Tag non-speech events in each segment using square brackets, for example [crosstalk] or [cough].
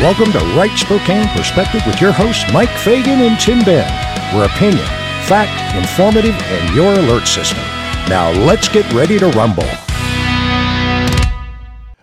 Welcome to Right Spokane Perspective with your hosts, Mike Fagan and Tim Ben. Where opinion, fact, informative, and your alert system. Now let's get ready to rumble.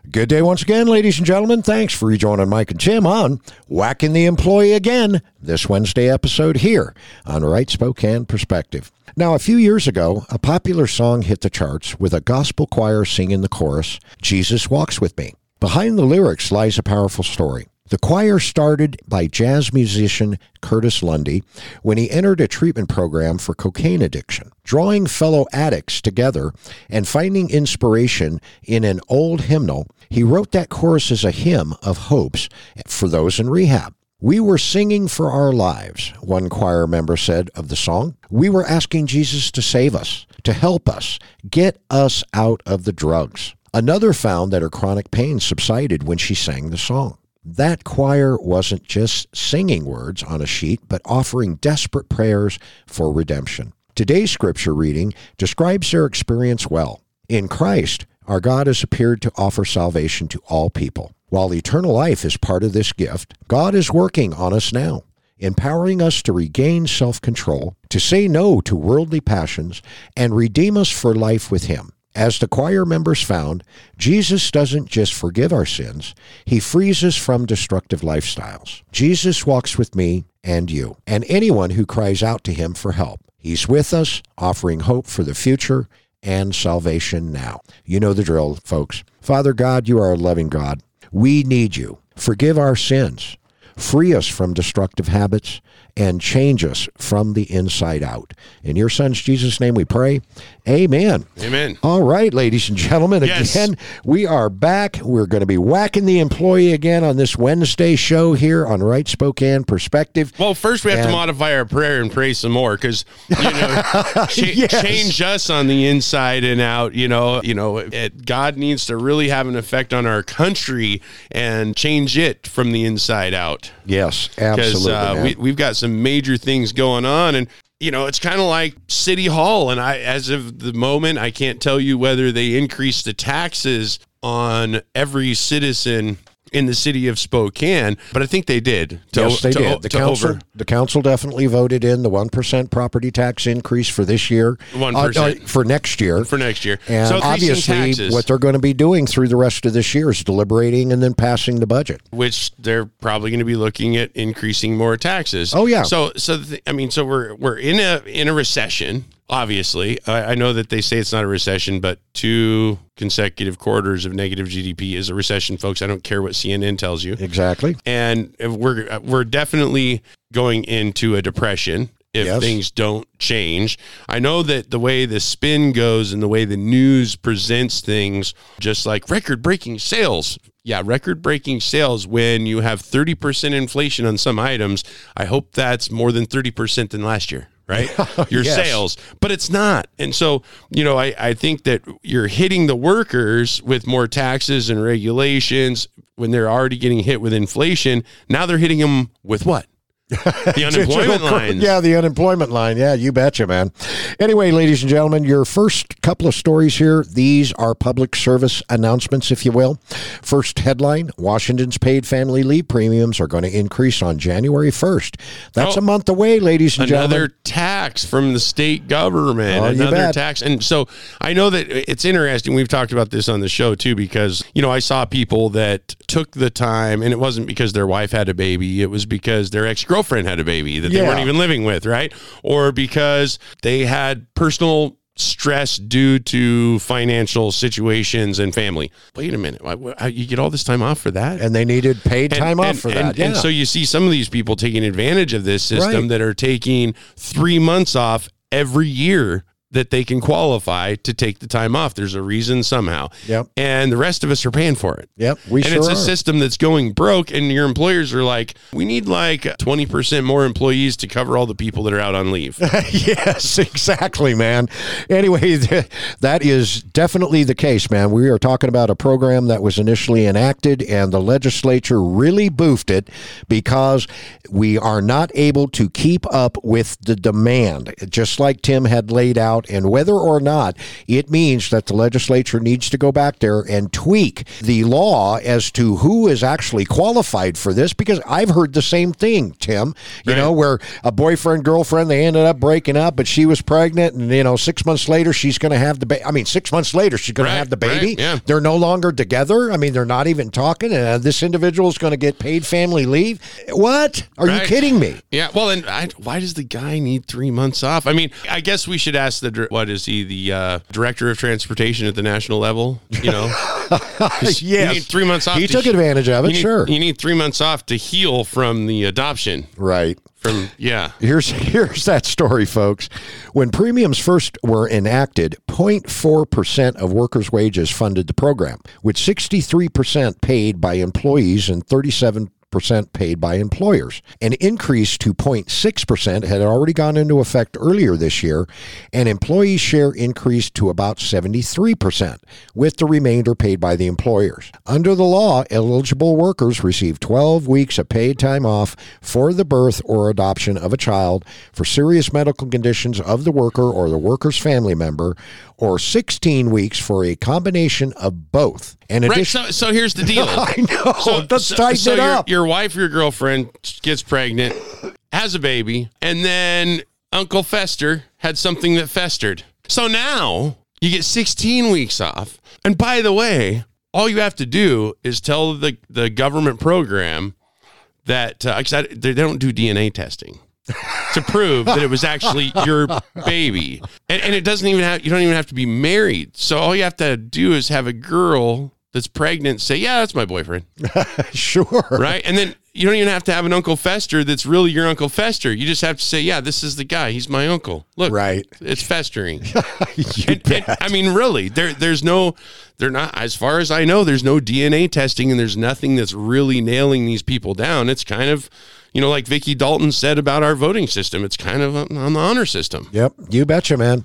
Good day once again, ladies and gentlemen. Thanks for rejoining Mike and Tim on Whacking the Employee Again, this Wednesday episode here on Right Spokane Perspective. Now, a few years ago, a popular song hit the charts with a gospel choir singing the chorus, Jesus Walks With Me. Behind the lyrics lies a powerful story. The choir started by jazz musician Curtis Lundy when he entered a treatment program for cocaine addiction. Drawing fellow addicts together and finding inspiration in an old hymnal, he wrote that chorus as a hymn of hopes for those in rehab. We were singing for our lives, one choir member said of the song. We were asking Jesus to save us, to help us, get us out of the drugs. Another found that her chronic pain subsided when she sang the song. That choir wasn't just singing words on a sheet, but offering desperate prayers for redemption. Today's scripture reading describes their experience well. In Christ, our God has appeared to offer salvation to all people. While eternal life is part of this gift, God is working on us now, empowering us to regain self control, to say no to worldly passions, and redeem us for life with Him. As the choir members found, Jesus doesn't just forgive our sins, He frees us from destructive lifestyles. Jesus walks with me and you, and anyone who cries out to Him for help. He's with us, offering hope for the future and salvation now. You know the drill, folks. Father God, you are a loving God. We need you. Forgive our sins. Free us from destructive habits and change us from the inside out. In your son's Jesus' name we pray. Amen. Amen. All right, ladies and gentlemen, Yes. again, we are back. We're going to be whacking the employee again on this Wednesday show here on Right Spokane Perspective. Well, first we have And- to modify our prayer and pray some more because you know [laughs] cha- Yes. change us on the inside and out. You know, you know, it, God needs to really have an effect on our country and change it from the inside out. Yes, absolutely. uh, we, we've got some major things going on and. You know, it's kind of like City Hall, and I, as of the moment, I can't tell you whether they increased the taxes on every citizen in the city of Spokane, but I think they did. To, yes, they to- did. The council, over- the council definitely voted in the one percent property tax increase for this year, 1%. Uh, uh, for next year, for next year. And so obviously, taxes, what they're going to be doing through the rest of this year is deliberating and then passing the budget. which they're probably going to be looking at increasing more taxes. Oh, yeah. So so the, I mean, so we're we're in a in a recession. Obviously, I, I know that they say it's not a recession, but two consecutive quarters of negative GDP is a recession, folks. I don't care what CNN tells you. Exactly. and we're we're definitely going into a depression if Yes. things don't change. I know that the way the spin goes and the way the news presents things, just like record breaking sales. Yeah, record breaking sales when you have 30% inflation on some items. I hope that's more than 30% than last year, right? [laughs] Oh, Your Yes. sales, but it's not. And so, you know, I, I think that you're hitting the workers with more taxes and regulations when they're already getting hit with inflation. Now they're hitting them with what? The [laughs] unemployment lines. Yeah, the unemployment line. Yeah, you betcha, man. Anyway, ladies and gentlemen, your first couple of stories here, these are public service announcements, if you will. First headline Washington's paid family leave premiums are going to increase on January 1st. That's Oh. a month away, ladies and another gentlemen. Another tax from the state government Oh, another tax and so i know that it's interesting we've talked about this on the show too because you know i saw people that took the time and it wasn't because their wife had a baby it was because their ex-girlfriend had a baby that they weren't even living with right or because they had personal stress due to financial situations and family wait a minute you get all this time off for that And they needed paid time off for that. and, yeah. and so you see some of these people taking advantage of this system Right. that are taking three months off every year that they can qualify to take the time off. There's a reason somehow. Yep. And the rest of us are paying for it. Yep, we and sure it's a are. system that's going broke, and your employers are like, we need like 20% more employees to cover all the people that are out on leave. [laughs] yes, exactly, man. Anyway, [laughs] that is definitely the case, man. We are talking about a program that was initially enacted, and the legislature really boofed it because we are not able to keep up with the demand. Just like Tim had laid out out, and whether or not it means that the legislature needs to go back there and tweak the law as to who is actually qualified for this, because I've heard the same thing, Tim. You Right. know, where a boyfriend, girlfriend, they ended up breaking up, but she was pregnant, and, you know, six months later, she's going to have the baby. I mean, six months later, she's going Right, to have the baby. right, yeah. They're no longer together. I mean, they're not even talking, and uh, this individual is going to get paid family leave. What? Are you kidding me? Yeah, well, and I, why does the guy need three months off? I mean, I guess we should ask the what is he the uh, director of transportation at the national level? You know, [laughs] 'Cause you need three months off. He to took advantage of it, you need, sure. You need three months off to heal from the adoption. Right. From yeah, Here's here's that story, folks. When premiums first were enacted, 0.4% of workers' wages funded the program, with 63% paid by employees and 37 percent paid by employers. An increase to 0.6% had already gone into effect earlier this year, and employee share increased to about 73%, with the remainder paid by the employers. Under the law, eligible workers receive 12 weeks of paid time off for the birth or adoption of a child for serious medical conditions of the worker or the worker's family member, or 16 weeks for a combination of both. In right. addition, So, so here's the deal. [laughs] I know. Let's tighten so it your, up. your wife or your girlfriend gets pregnant, has a baby, and then Uncle Fester had something that festered. So now you get 16 weeks off. And by the way, all you have to do is tell the, the government program that uh, I- they don't do DNA testing. To prove that it was actually your baby. And, and it doesn't even have, you don't even have to be married. So all you have to do is have a girl that's pregnant say, yeah, that's my boyfriend. [laughs] sure. Right. And then you don't even have to have an Uncle Fester that's really your Uncle Fester. You just have to say, yeah, this is the guy. He's my uncle. Look, Right. it's festering. [laughs] You And- and. I mean, really, there, there's no, they're not, as far as I know, there's no DNA testing and there's nothing that's really nailing these people down. It's kind of, you know, like Vicki Dalton said about our voting system, it's kind of on on the honor system. Yep, you betcha, man.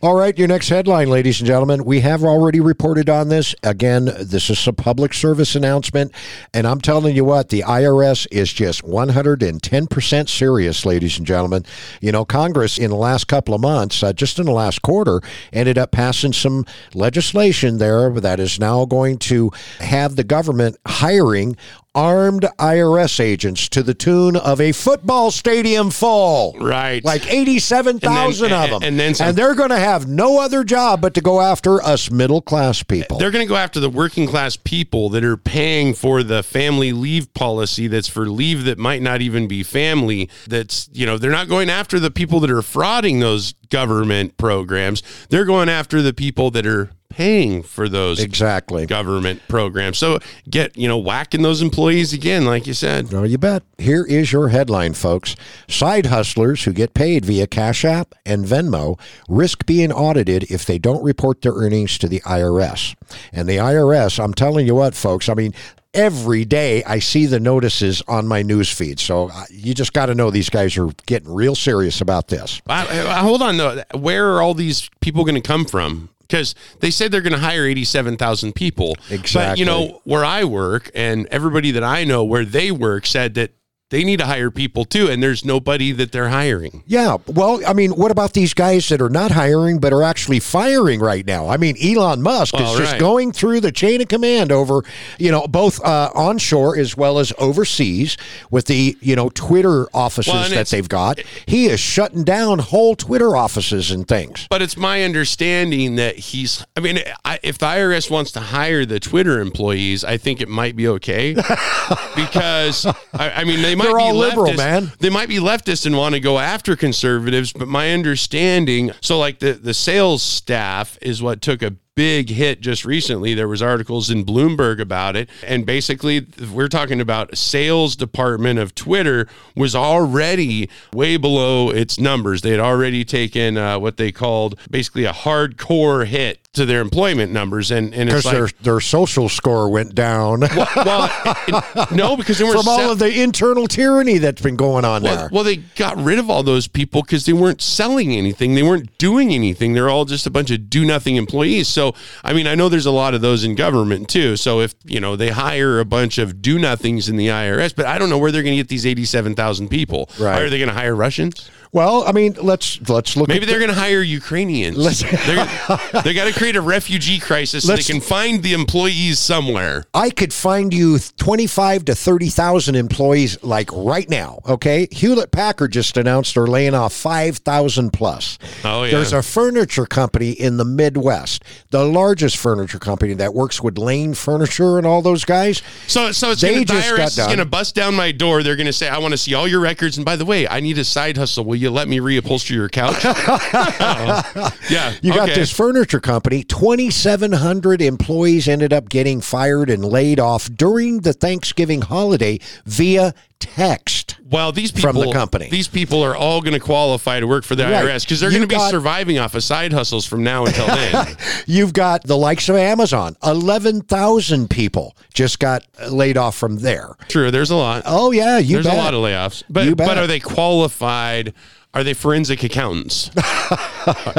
All right, your next headline, ladies and gentlemen. We have already reported on this. Again, this is a public service announcement, and I'm telling you what, the IRS is just 110% serious, ladies and gentlemen. You know, Congress in the last couple of months, uh, just in the last quarter, ended up passing some legislation there that is now going to have the government hiring armed IRS agents to the tune of a football stadium full. Right. Like 87,000 of them. and then some- and they're going to have no other job but to go after us middle class people. They're going to go after the working class people that are paying for the family leave policy that's for leave that might not even be family. That's, you know, they're not going after the people that are frauding those government programs. They're going after the people that are paying for those exactly. government programs. So get, you know, whacking those employees again, like you said. No, you bet. Here is your headline, folks. Side hustlers who get paid via Cash App and Venmo risk being audited if they don't report their earnings to the IRS. And the IRS, I'm telling you what, folks, I mean, every day I see the notices on my news feed. So uh, you just got to know these guys are getting real serious about this. I, I- hold on though. Where are all these people going to come from? Because they said they're going to hire eighty-seven thousand people. Exactly. But you know where I work, and everybody that I know where they work said that they need to hire people too, and there's nobody that they're hiring. Yeah. Well, I mean, what about these guys that are not hiring but are actually firing right now? I mean, Elon Musk is Well, just going through the chain of command over, you know, both uh, onshore as well as overseas with the, you know, Twitter offices Well, that they've got. He is shutting down whole Twitter offices and things. But it's my understanding that he's. I mean, I, if the IRS wants to hire the Twitter employees, I think it might be okay [laughs] because I, I mean they might They're be all liberal, man. They might be leftist and want to go after conservatives, but my understanding, so like the the sales staff is what took a big hit just recently. There was articles in Bloomberg about it, and basically we're talking about sales department of Twitter was already way below its numbers. They had already taken uh, what they called basically a hardcore hit to their employment numbers, and and Because like. their, their social score went down well, it- [laughs] no, because from all sell- of the internal tyranny that's been going on well, there. well, they got rid of all those people because they weren't selling anything. They weren't doing anything. They're all just a bunch of do nothing employees. So, I mean, I know there's a lot of those in government too. So, if, you know, they hire a bunch of do nothings in the IRS, but I don't know where they're going to get these 87,000 people. Right. Are they going to hire Russians? Well, I mean, let's let's look. Maybe they're going to hire Ukrainians. They got to create a refugee crisis so they can find the employees somewhere. I could find you 25 to 30,000 employees like right now, okay? Hewlett Packard just announced they're laying off 5,000 plus. Oh, yeah. There's a furniture company in the Midwest, the largest furniture company that works with Lane Furniture and all those guys. So, so it's They gonna, the IRS is going to bust down my door. They're going to say, "I want to see all your records." And by the way, I need a side hustle. Will you let me reupholster your couch? [laughs] Uh-oh. yeah, You got okay. this furniture company, 2,700 employees ended up getting fired and laid off during the Thanksgiving holiday via text. Well, these people from the company. These people are all going to qualify to work for the Right. IRS because they're going to be surviving off of side hustles from now until then. [laughs] You've got the likes of Amazon. 11,000 people just got laid off from there. True, there's a lot. Oh, yeah, you there's bet. a lot of layoffs, but but are they qualified? Are they forensic accountants?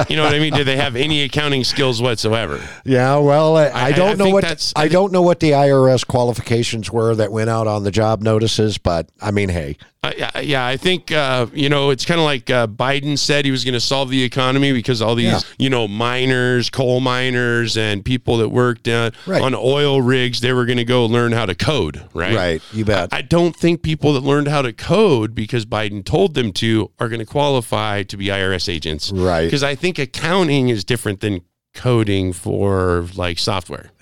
you know what I mean? Do they have any accounting skills whatsoever? yeah, well, I, I don't I know what I don't know what the IRS qualifications were that went out on the job notices, but I mean, hey, Uh, yeah, yeah, I think uh, you know it's kind of like uh, Biden said he was going to solve the economy because all these Yeah. you know miners, coal miners, and people that worked uh, Right. on oil rigs, they were going to go learn how to code, right? right, you bet. I don't think people that learned how to code because Biden told them to are going to qualify to be IRS agents, Right. Because I think accounting is different than coding for like software. [laughs]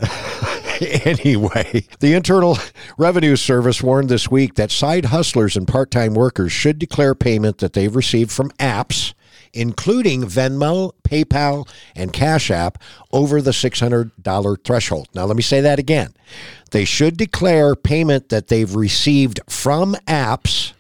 [laughs] anyway, the Internal Revenue Service warned this week that side hustlers and part time workers should declare payment that they've received from apps, including Venmo, PayPal, and Cash App, over the $600 threshold. Now, let me say that again. They should declare payment that they've received from apps.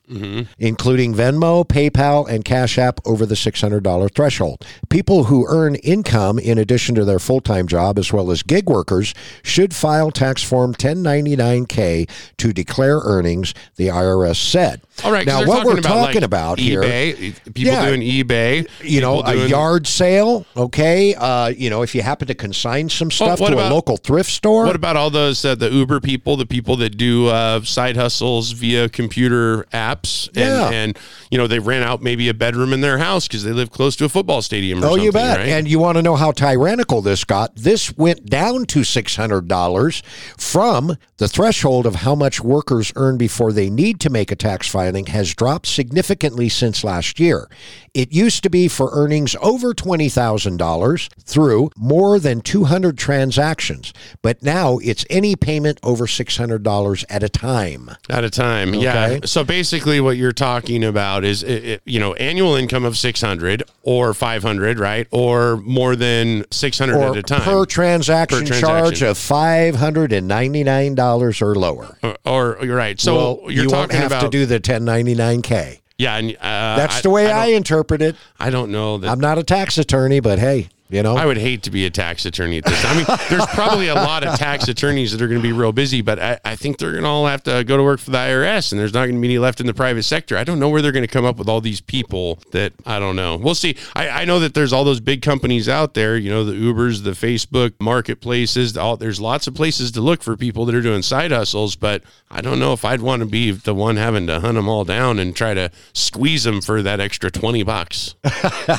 Including Venmo, PayPal, and Cash App over the $600 threshold. People who earn income in addition to their full time job, as well as gig workers, should file tax form 1099K to declare earnings, the IRS said. All right. Now, what we're about, talking like, about here people Yeah. doing eBay, you know, a yard sale, okay? Uh, you know, if you happen to consign some stuff to about- a local thrift store. What about all those uh, the Uber people, the people that do uh, side hustles via computer apps, and, Yeah. and you know they rent out maybe a bedroom in their house because they live close to a football stadium. Or Oh, you bet. Right? And you want to know how tyrannical this got? This went down to $600 from the threshold of how much workers earn before they need to make a tax filing has dropped significantly since last year. It used to be for earnings over $20,000 through more than 200 transactions, but now it's any payment over $600 at a time. at a time. Yeah. So basically, what you're talking about is, it, you know, annual income of 600 or 500, right? Or more than 600 Or at a time. per transaction, Per transaction. charge of $599 or lower. or, or you're right. So well, you're you won't have about to do the 1099K. yeah. And, uh, That's the way I, I, don't, interpret it. I don't know that I'm not a tax attorney, but hey, you know, I would hate to be a tax attorney at this. I mean, there's probably a lot of tax attorneys that are going to be real busy, but I, I think they're going to all have to go to work for the IRS, and there's not going to be any left in the private sector. I don't know where they're going to come up with all these people that I don't know. We'll see. I, I know that there's all those big companies out there. You know, the Ubers, the Facebook marketplaces. All, there's lots of places to look for people that are doing side hustles, but I don't know if I'd want to be the one having to hunt them all down and try to squeeze them for that extra twenty bucks.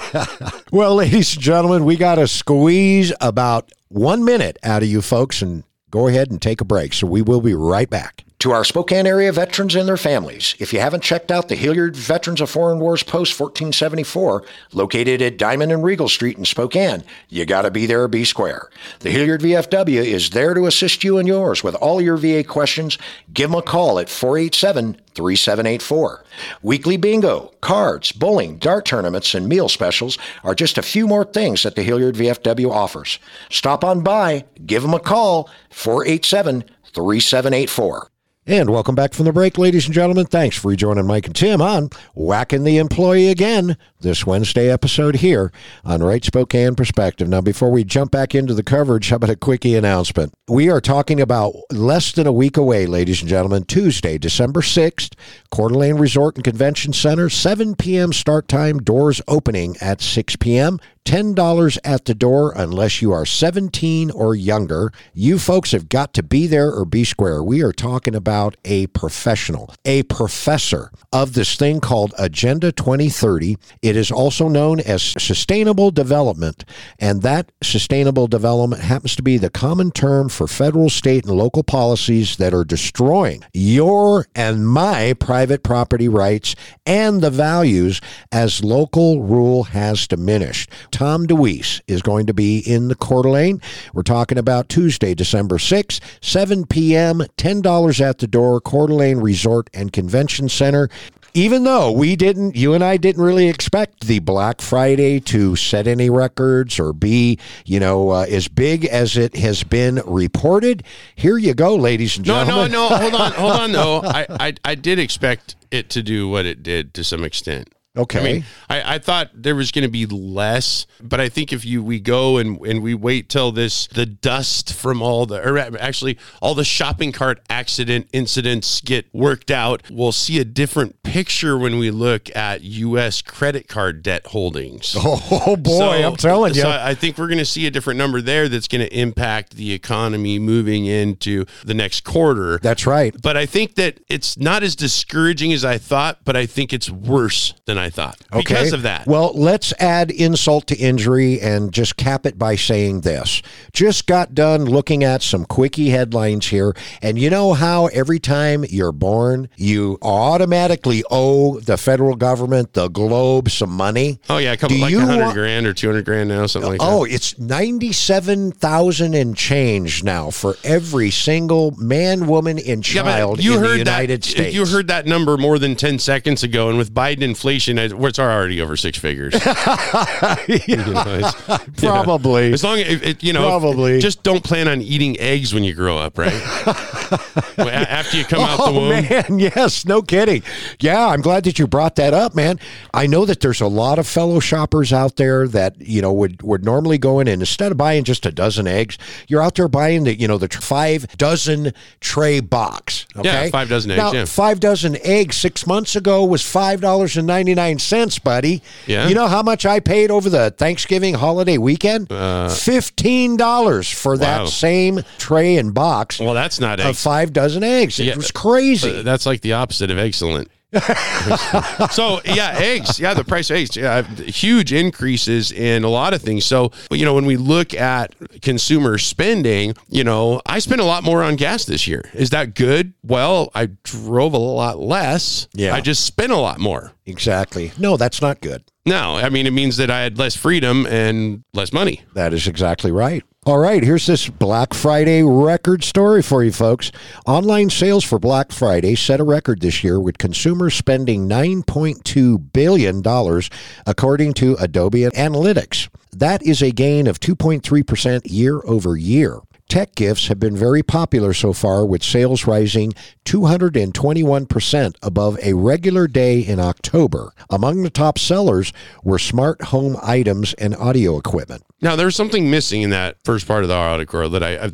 [laughs] well, ladies and gentlemen, we got to squeeze about one minute out of you folks and go ahead and take a break. So we will be right back. To our Spokane area veterans and their families, if you haven't checked out the Hillyard Veterans of Foreign Wars Post 1474, located at Diamond and Regal Street in Spokane, you got to be there be square. The Hillyard VFW is there to assist you and yours with all your VA questions. Give them a call at 487 3784. Weekly bingo, cards, bowling, dart tournaments, and meal specials are just a few more things that the Hillyard VFW offers. Stop on by, give them a call, 487 3784. And welcome back from the break, ladies and gentlemen. Thanks for rejoining Mike and Tim on Whacking the Employee Again this Wednesday episode here on Right Spokane Perspective. Now, before we jump back into the coverage, how about a quickie announcement? We are talking about less than a week away, ladies and gentlemen, Tuesday, December 6th, Coeur d'Alene Resort and Convention Center, 7 p.m. start time, doors opening at 6 p.m. $10 at the door unless you are 17 or younger. You folks have got to be there or be square. We are talking about a professional, a professor of this thing called Agenda 2030. It is also known as sustainable development, and that sustainable development happens to be the common term for federal, state, and local policies that are destroying your and my property rights and the values as local rule has diminished. Tom DeWeese is going to be in the Coeur d'Alene. We're talking about Tuesday, December 6th, 7 p.m., $10 at the door, Coeur d'Alene Resort and Convention Center even though we didn't, you and I didn't really expect the Black Friday to set any records or be, you know, uh, as big as it has been reported. Here you go, ladies and No, gentlemen. no, no. No. Hold on, hold on. Though [laughs] I, I, I did expect it to do what it did to some extent. Okay. I mean, I, I thought there was going to be less, but I think if you we go and and we wait till this the dust from all the or actually all the shopping cart accident incidents get worked out, we'll see a different picture when we look at U.S. credit card debt holdings. [laughs] Oh, boy, So- I'm telling you. So I think we're going to see a different number there that's going to impact the economy moving into the next quarter. That's right. But I think that it's not as discouraging as I thought, but I think it's worse than I thought Okay. because of that. Well, let's add insult to injury and just cap it by saying this. Just got done looking at some quickie headlines here. And you know how every time you're born, you automatically owe the federal government, the globe, some money? oh yeah, a couple Do like you hundred want- grand or two hundred grand now, something like oh, that. Oh, it's 97,000 and change now for every single man, woman, and that. Yeah, child you in heard the United that, States. You heard that number more than ten seconds ago, and with Biden inflation, I- it's already over six figures. [laughs] You know, [laughs] Probably. As long as it, it- you know, Probably. just don't plan on eating eggs when you grow up, right? [laughs] After you come out the Oh womb. man, yes, no kidding. Yeah, I'm glad that you brought that up, man. I know that there's a lot of fellow shoppers out there that you know would would normally go in and instead of buying just a dozen eggs, you're out there buying the you know the five dozen tray box. Okay, Yeah, five dozen eggs, Now, yeah. five dozen eggs six months ago was five dollars and ninety nine cents, buddy. Yeah. You know how much I paid over the Thanksgiving holiday weekend? Fifteen dollars for Uh, Wow. that same tray and box Well, that's not of five dozen eggs. It was crazy. Uh, That's like the opposite of excellent. [laughs] so yeah, eggs. Yeah, the price of eggs. Yeah, huge increases in a lot of things. So you know, when we look at consumer spending, you know, I spent a lot more on gas this year. Is that good? Well, I drove a lot less. Yeah. I just spent a lot more. Exactly. No, that's not good. No, I mean it means that I had less freedom and less money. That is exactly right. All right, here's this Black Friday record story for you folks. Online sales for Black Friday set a record this year with consumers spending $9.2 billion, according to Adobe Analytics. That is a gain of 2.3% year over year. Tech gifts have been very popular so far, with sales rising 221% above a regular day in October. Among the top sellers were smart home items and audio equipment. Now there's something missing in that first part of the article that I, I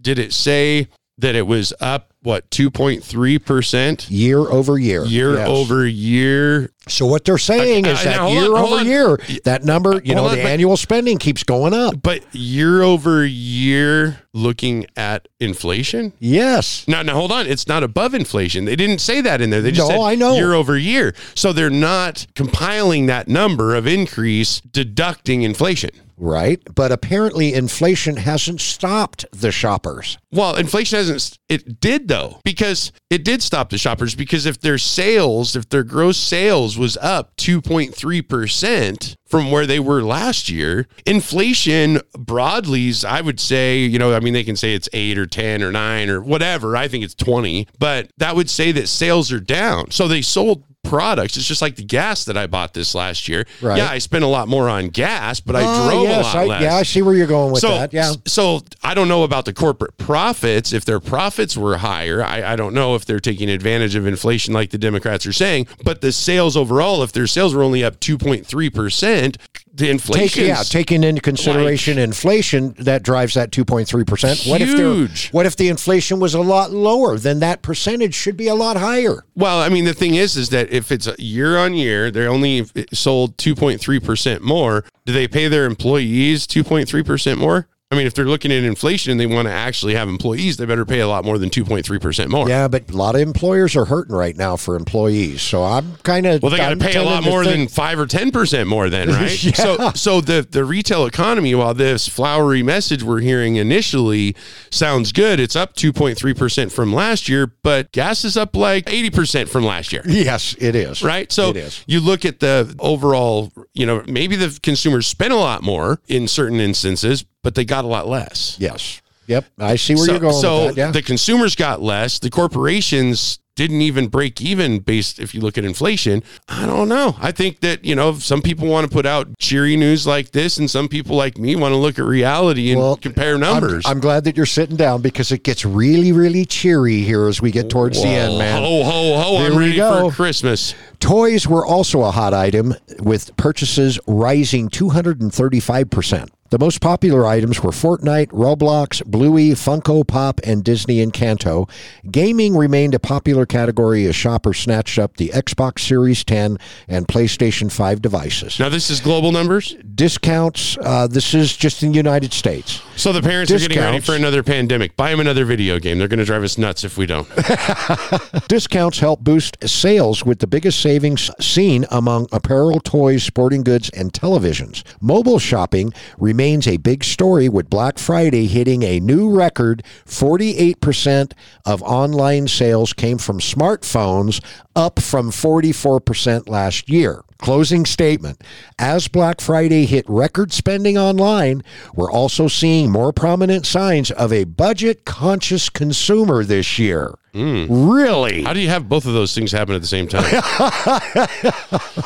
did it say that it was up what 2.3 percent year over year. year Yes. over year. So what they're saying Okay, is that year on, over on. year, that number, you know, on, the but- annual spending keeps going up. But year over year, looking at inflation. Yes. Now, now hold on. It's not above inflation. They didn't say that in there. They just No, said I know. year over year. So they're not compiling that number of increase, deducting inflation. Right. But apparently inflation hasn't stopped the shoppers. Well, inflation hasn't. It did though, because it did stop the shoppers. Because if their sales, if their gross sales was up two point three percent from where they were last year, inflation broadly, I would say, you know, I mean, they can say it's eight or ten or nine or whatever. I think it's twenty, but that would say that sales are down. So they sold products. It's just like the gas that I bought this last year. Right. Yeah, I spent a lot more on gas, but I Ah, drove yes, a lot I, less Yeah, I see where you're going with so, that. Yeah. So I don't know about the corporate profits. If their profits were higher, I, I don't know if they're taking advantage of inflation like the Democrats are saying. But the sales overall, if their sales were only up 2.3%, the Take, inflation. yeah, taking into consideration inflation, that drives that 2.3%. What if Huge. what if the inflation was a lot lower? Then that percentage should be a lot higher. Well, I mean, the thing is, is that if it's year on year, they only sold 2.3% more. Do they pay their employees 2.3% more? I mean, if they're looking at inflation and they want to actually have employees, they better pay a lot more than 2.3% more. Yeah, but a lot of employers are hurting right now for employees. So I'm kind of Well, they got to pay a lot more than five or ten percent more, then, [laughs] right? Yeah. So, so the the retail economy, while this flowery message we're hearing initially sounds good, it's up two point three percent from last year, but gas is up like eighty percent from last year. Yes, it is. Right. So It is. you look at the overall, you know, maybe the consumers spent a lot more in certain instances, but they got a lot less. Yes. Yep. I see where so, you're going so with that. Yeah. the consumers got less. The corporations didn't even break even based if you look at inflation. I don't know. I think that, you know, some people want to put out cheery news like this and some people like me want to look at reality and Well, compare I'm- numbers. I'm, glad that you're sitting down because it gets really, really cheery here as we get towards the end, man. Ho ho ho! Here I'm we ready go. for Christmas. Toys were also a hot item, with purchases rising 235%. The most popular items were Fortnite, Roblox, Bluey, Funko Pop, and Disney Encanto. Gaming remained a popular category as shoppers snatched up the Xbox Series X and PlayStation 5 devices. Now this is global numbers. Discounts, uh, this is just in the United States. So the parents are getting ready for another pandemic. Buy them another video game. They're going to drive us nuts if we don't. [laughs] [laughs] Discounts help boost sales with the biggest savings seen among apparel, toys, sporting goods, and televisions. Mobile shopping remains a big story with Black Friday hitting a new record. 48% of online sales came from smartphones, up from 44% last year. Closing statement. As Black Friday hit record spending online, we're also seeing more prominent signs of a budget conscious consumer this year. Hmm. Really? How do you have both of those things happen at the same time? [laughs]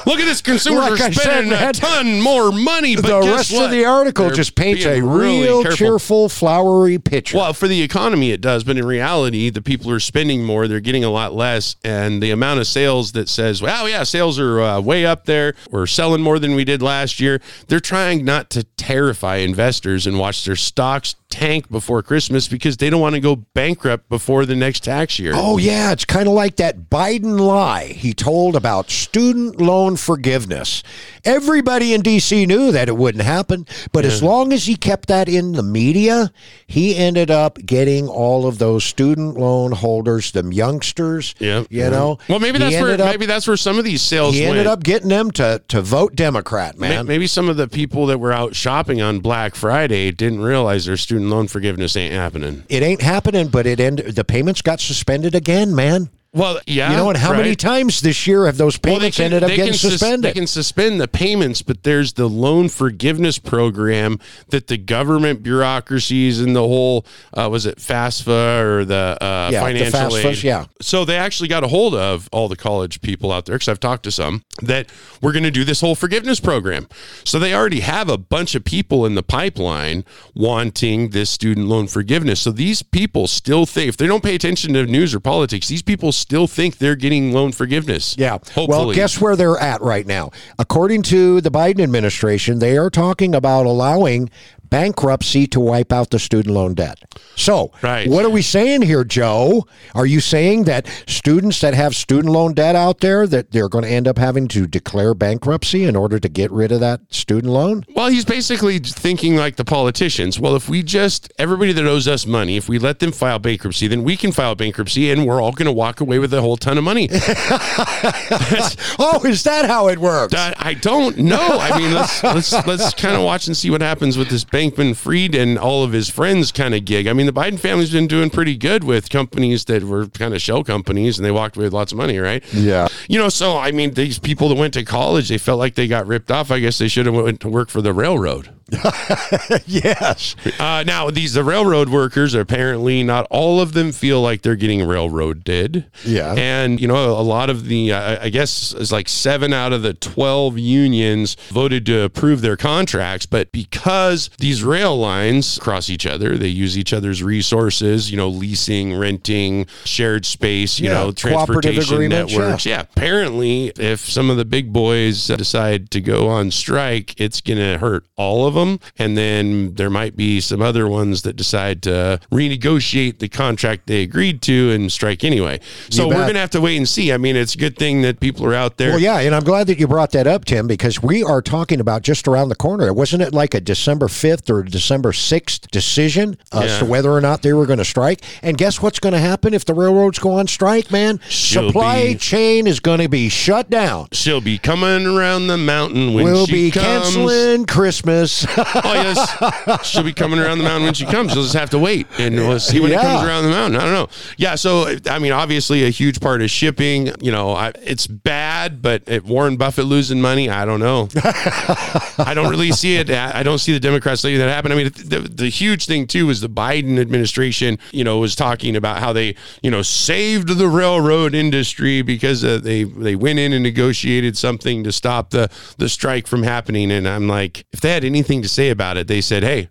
Look at this consumer Like are said, spending a ton more money, but the rest what? of the article They're just paints a really real careful. cheerful, flowery picture. Well, for the economy, it does, but in reality, the people are spending more. They're getting a lot less, and the amount of sales that says, "Wow, yeah, sales are uh, way up there. We're selling more than we did last year." They're trying not to terrify investors and watch their stocks tank before Christmas because they don't want to go bankrupt before the next tax year. Oh, yeah, it's kind of like that Biden lie he told about student loan forgiveness. Everybody in D.C. knew that it wouldn't happen, but as long as he kept that in the media, he ended up getting all of those student loan holders, them youngsters, Yeah, you know. Well, maybe that's where up- maybe that's where some of these sales He went. ended up getting them to, to vote Democrat, man. Maybe some of the people that were out shopping on Black Friday didn't realize their student loan forgiveness ain't happening. It ain't happening, but it ended. The payments got suspended again, man. Well, yeah. You know, what? how many times this year have those Well, payments ended up getting can sus- suspended? they can suspend the payments, but there's the loan forgiveness program that the government bureaucracies and the whole uh, was it FAFSA or the uh, Yeah, the financial FAFSAs, aid. yeah. So they actually got a hold of all the college people out there because I've talked to some that we're going to do this whole forgiveness program. So they already have a bunch of people in the pipeline wanting this student loan forgiveness. So these people still think if they don't pay attention to news or politics, these people still think they're getting loan forgiveness. Yeah. Hopefully. Well, guess where they're at right now? According to the Biden administration, they are talking about allowing bankruptcy to wipe out the student loan debt. So, Right. what are we saying here, Joe? Are you saying that students that have student loan debt out there that they're going to end up having to declare bankruptcy in order to get rid of that student loan? Well, he's basically thinking like the politicians. Well, if we just, everybody that owes us money, if we let them file bankruptcy, then we can file bankruptcy and we're all going to walk away with a whole ton of money. [laughs] Oh, is that how it works? I, don't know. I mean, let's let's let's kind of watch and see what happens with this Bankman Fried and all of his friends kind of gig. I mean, the Biden family's been doing pretty good with companies that were kind of shell companies, and they walked away with lots of money, right? Yeah. You know, so I mean, these people that went to college, they felt like they got ripped off. I guess they should have went to work for the railroad. [laughs] yes. Uh, now, these the railroad workers apparently not all of them feel like they're getting railroaded. Yeah. and you know a lot of the uh, I guess it's like seven out of the twelve unions voted to approve their contracts, but because these rail lines cross each other, they use each other's resources. You know, leasing, renting, shared space. You Yeah, know, transportation agreements, yeah. networks. Yeah. Apparently, if some of the big boys decide to go on strike, it's going to hurt all of them. And then there might be some other ones that decide to renegotiate the contract they agreed to and strike anyway. So we're going to have to wait and see. I mean, it's a good thing that people are out there. Well, yeah, and I'm glad that you brought that up, Tim, because we are talking about just around the corner. Wasn't it like a December 5th or December 6th decision as Yeah. to whether or not they were going to strike? And guess what's going to happen if the railroads go on strike, man? She'll Supply be- chain is going to be shut down. She'll be coming around the mountain when we'll be comes. canceling Christmas. [laughs] Oh yes, she'll be coming around the mountain when she comes. She'll just have to wait, and we'll see when it comes around the mountain. I don't know. Yeah, so I mean, obviously, a huge part is shipping. You know, I, it's bad, but if Warren Buffett losing money, I don't know. [laughs] I don't really see it. I I don't see the Democrats letting that happen. I mean, the, the huge thing too is the Biden administration. You know, was talking about how they, you know, saved the railroad industry because uh, they they went in and negotiated something to stop the the strike from happening. And I'm like, if they had anything to say about it, they said, "Hey,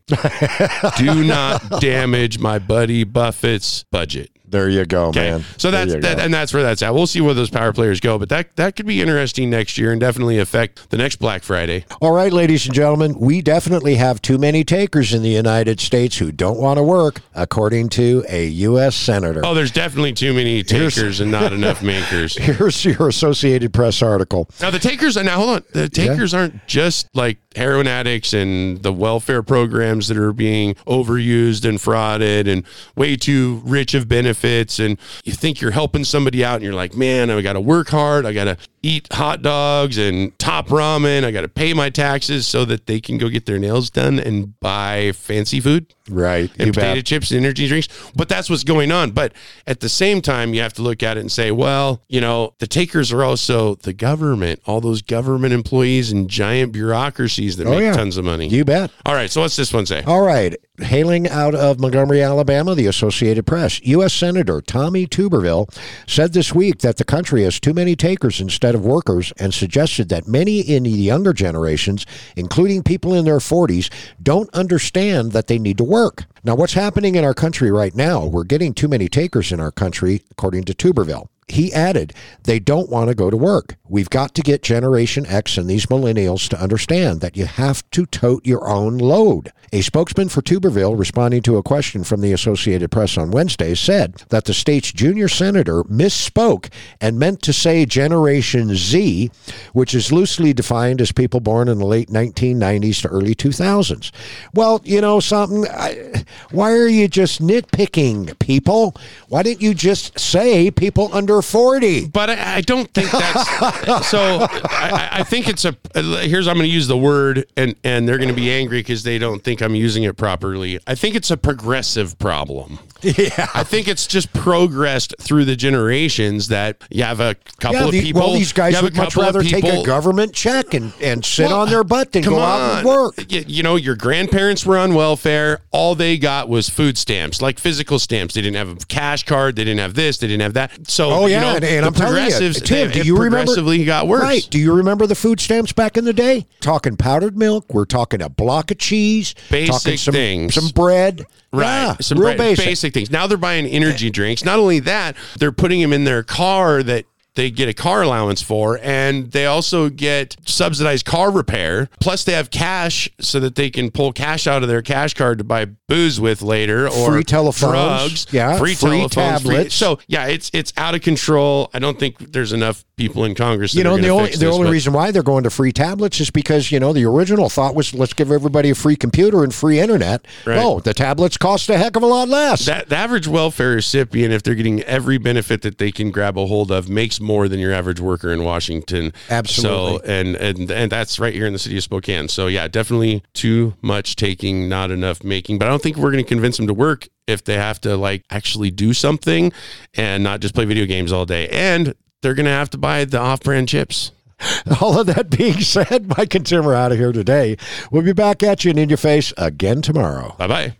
do [laughs] not damage my buddy Buffett's budget." there you go, Okay. man. So There that's that, and that's where that's at. We'll see where those power players go, but that that could be interesting next year and definitely affect the next Black Friday. All right, ladies and gentlemen, we definitely have too many takers in the United States who don't want to work, according to a U.S. senator. Oh, there's definitely too many Here's- takers and not enough makers. [laughs] Here's your Associated Press article. Now the takers now hold on. The takers aren't just like heroin addicts and the welfare programs that are being overused and frauded and way too rich of benefits and you think you're helping somebody out and you're like, "Man, I got to work hard. I got to eat hot dogs and top ramen. I got to pay my taxes so that they can go get their nails done and buy fancy food." Right. and You potato bet. chips and energy drinks. But that's what's going on. But at the same time, you have to look at it and say, well, you know, the takers are also the government, all those government employees and giant bureaucracies that Oh, make yeah. tons of money. You bet. all right. So what's this one say? All right. Hailing out of Montgomery, Alabama, the Associated Press, U.S. Senator Tommy Tuberville said this week that the country has too many takers instead of workers and suggested that many in the younger generations, including people in their 40s, don't understand that they need to work. Now, what's happening in our country right now? We're getting too many takers in our country, according to Tuberville. He added, they don't want to go to work. We've got to get Generation X and these millennials to understand that you have to tote your own load. A spokesman for Tuberville, responding to a question from the Associated Press on Wednesday, said that the state's junior senator misspoke and meant to say Generation Z, which is loosely defined as people born in the late 1990s to early 2000s. Well, you know something? I, why are you just nitpicking people? Why didn't you just say people under 40? But I, I don't think that's [laughs] so. I, I think it's a. Here's I'm going to use the word, and and they're going to be angry because they don't think I'm using it properly. I think it's a progressive problem. Yeah. I think it's just progressed through the generations that you have a couple Yeah, of people. well, these guys would much rather take a government check and, and sit Well, on their butt than go on. out and work. You, you know, your grandparents were on welfare. All they got was food stamps, like physical stamps. They didn't have a cash card. They didn't have this. They didn't have that. So, Oh, you yeah, know, and- and I'm telling you, Tim, do you remember- progressively got worse. Right. Do you remember the food stamps back in the day? Talking powdered milk. We're talking a block of cheese. Basic talking some, things. Some bread. Right. Yeah, Some real bra- basic. things. Now they're buying energy drinks. Not only that, they're putting them in their car that they get a car allowance for, and they also get subsidized car repair. Plus, they have cash so that they can pull cash out of their cash card to buy booze with later, or Free telephones. drugs, Yeah, free, free telephones, free- tablets. so yeah, it's it's out of control. I don't think there's enough people in Congress. You know, the only the this, only but- reason why they're going to free tablets is because you know the original thought was let's give everybody a free computer and free internet. Right. No, the tablets cost a heck of a lot less. that the average welfare recipient, if they're getting every benefit that they can grab a hold of, makes more than your average worker in Washington. Absolutely. So and and and that's right here in the city of Spokane. So yeah, definitely too much taking, not enough making. But I don't think we're going to convince them to work if they have to like actually do something and not just play video games all day. And they're going to have to buy the off-brand chips. [laughs] All of that being said, Mike and Tim are out of here today. We'll be back at you and in your face again tomorrow. Bye bye.